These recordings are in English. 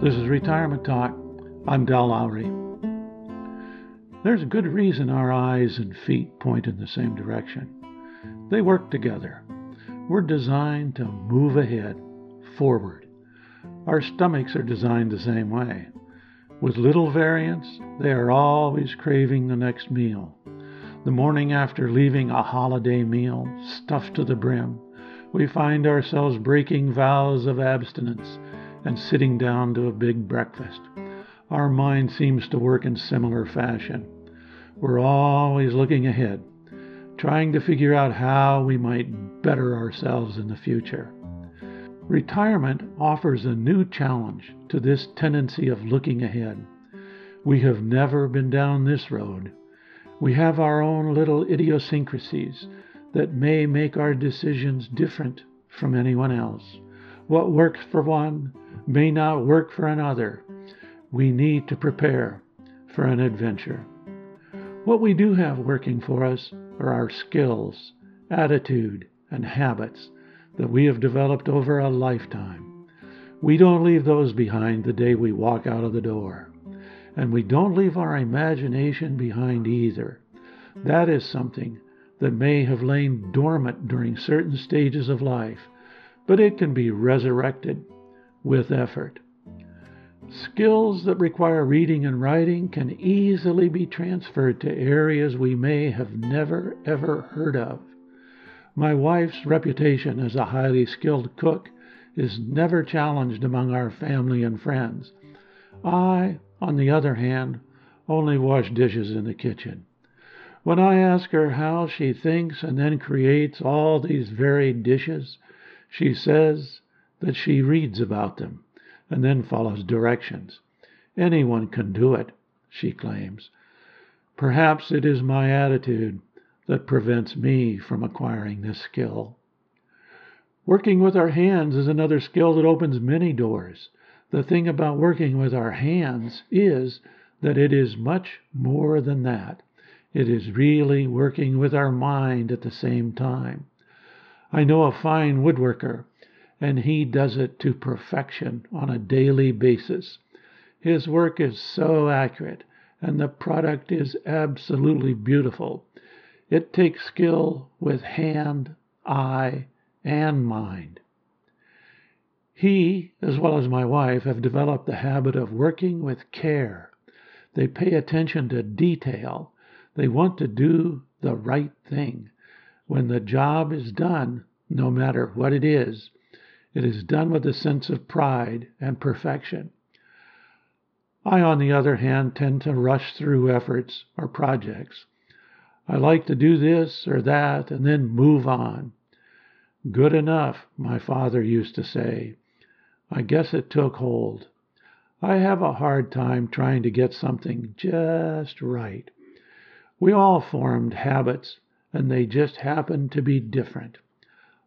This is Retirement Talk. I'm Del Lowry. There's a good reason our eyes and feet point in the same direction. They work together. We're designed to move ahead, forward. Our stomachs are designed the same way. With little variance, they are always craving the next meal. The morning after leaving a holiday meal, stuffed to the brim, we find ourselves breaking vows of abstinence and sitting down to a big breakfast. Our mind seems to work in similar fashion. We're always looking ahead, trying to figure out how we might better ourselves in the future. Retirement offers a new challenge to this tendency of looking ahead. We have never been down this road. We have our own little idiosyncrasies that may make our decisions different from anyone else. What works for one may not work for another. We need to prepare for an adventure. What we do have working for us are our skills, attitude, and habits that we have developed over a lifetime. We don't leave those behind the day we walk out of the door. And we don't leave our imagination behind either. That is something that may have lain dormant during certain stages of life, but it can be resurrected with effort. Skills that require reading and writing can easily be transferred to areas we may have never ever heard of. My wife's reputation as a highly skilled cook is never challenged among our family and friends. I, on the other hand, only wash dishes in the kitchen. When I ask her how she thinks and then creates all these varied dishes, she says that she reads about them and then follows directions. Anyone can do it, she claims. Perhaps it is my attitude that prevents me from acquiring this skill. Working with our hands is another skill that opens many doors. The thing about working with our hands is that it is much more than that. It is really working with our mind at the same time. I know a fine woodworker, and he does it to perfection on a daily basis. His work is so accurate, and the product is absolutely beautiful. It takes skill with hand, eye, and mind. He, as well as my wife, have developed the habit of working with care. They pay attention to detail. They want to do the right thing. When the job is done, no matter what it is, it is done with a sense of pride and perfection. I, on the other hand, tend to rush through efforts or projects. I like to do this or that and then move on. Good enough, my father used to say. I guess it took hold. I have a hard time trying to get something just right. We all formed habits, and they just happened to be different.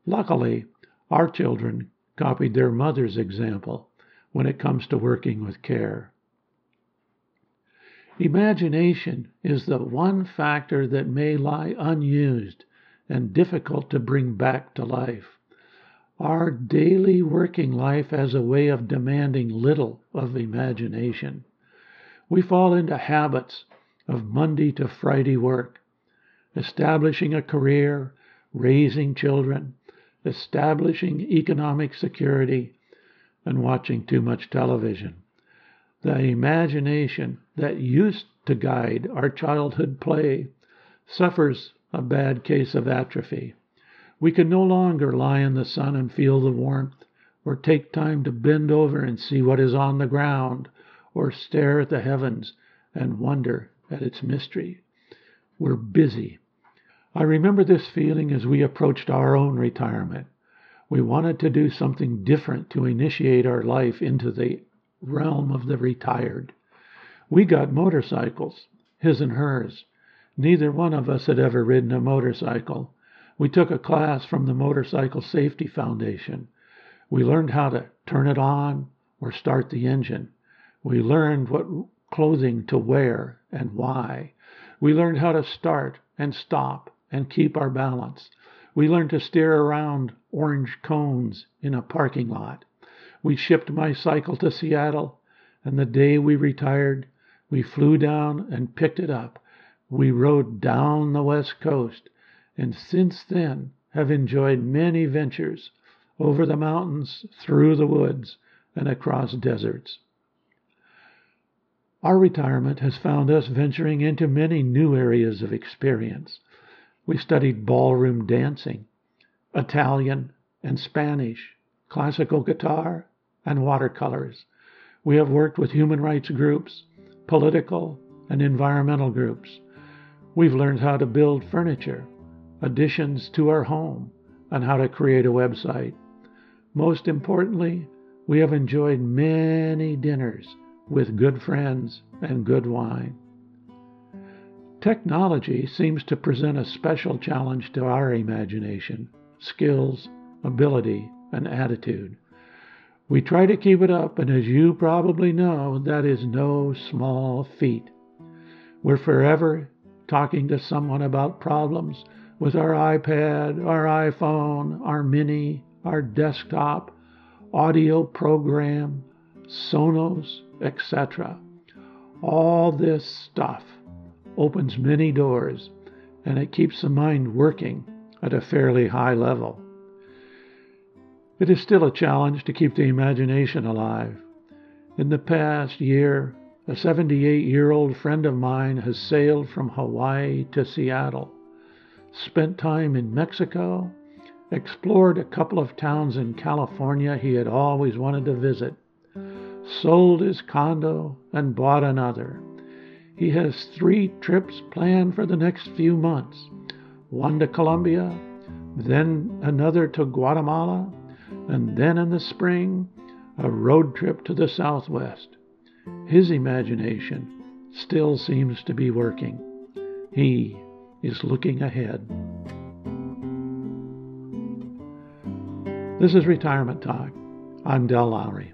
Luckily, our children copied their mother's example when it comes to working with care. Imagination is the one factor that may lie unused and difficult to bring back to life. Our daily working life has a way of demanding little of imagination. We fall into habits of Monday to Friday work, establishing a career, raising children, establishing economic security, and watching too much television. The imagination that used to guide our childhood play suffers a bad case of atrophy. We can no longer lie in the sun and feel the warmth, or take time to bend over and see what is on the ground, or stare at the heavens and wonder at its mystery. We're busy. I remember this feeling as we approached our own retirement. We wanted to do something different to initiate our life into the realm of the retired. We got motorcycles, his and hers. Neither one of us had ever ridden a motorcycle. We took a class from the Motorcycle Safety Foundation. We learned how to turn it on or start the engine. We learned what clothing to wear and why. We learned how to start and stop and keep our balance. We learned to steer around orange cones in a parking lot. We shipped my cycle to Seattle and the day we retired, we flew down and picked it up. We rode down the West Coast, and since then have enjoyed many ventures over the mountains, through the woods, and across deserts. Our retirement has found us venturing into many new areas of experience. We studied ballroom dancing, Italian and Spanish, classical guitar, and watercolors. We have worked with human rights groups, political and environmental groups. We've learned how to build furniture, additions to our home, and how to create a website. Most importantly, we have enjoyed many dinners with good friends and good wine. Technology seems to present a special challenge to our imagination, skills, ability, and attitude. We try to keep it up, and as you probably know, that is no small feat. We're forever talking to someone about problems with our iPad, our iPhone, our Mini, our desktop, audio program, Sonos, etc. All this stuff opens many doors and it keeps the mind working at a fairly high level. It is still a challenge to keep the imagination alive. In the past year, a 78 year old friend of mine has sailed from Hawaii to Seattle, spent time in Mexico, explored a couple of towns in California he had always wanted to visit, sold his condo, and bought another. He has three trips planned for the next few months one to Colombia, then another to Guatemala, and then in the spring, a road trip to the southwest. His imagination still seems to be working. He is looking ahead. This is Retirement Talk. I'm Del Lowry.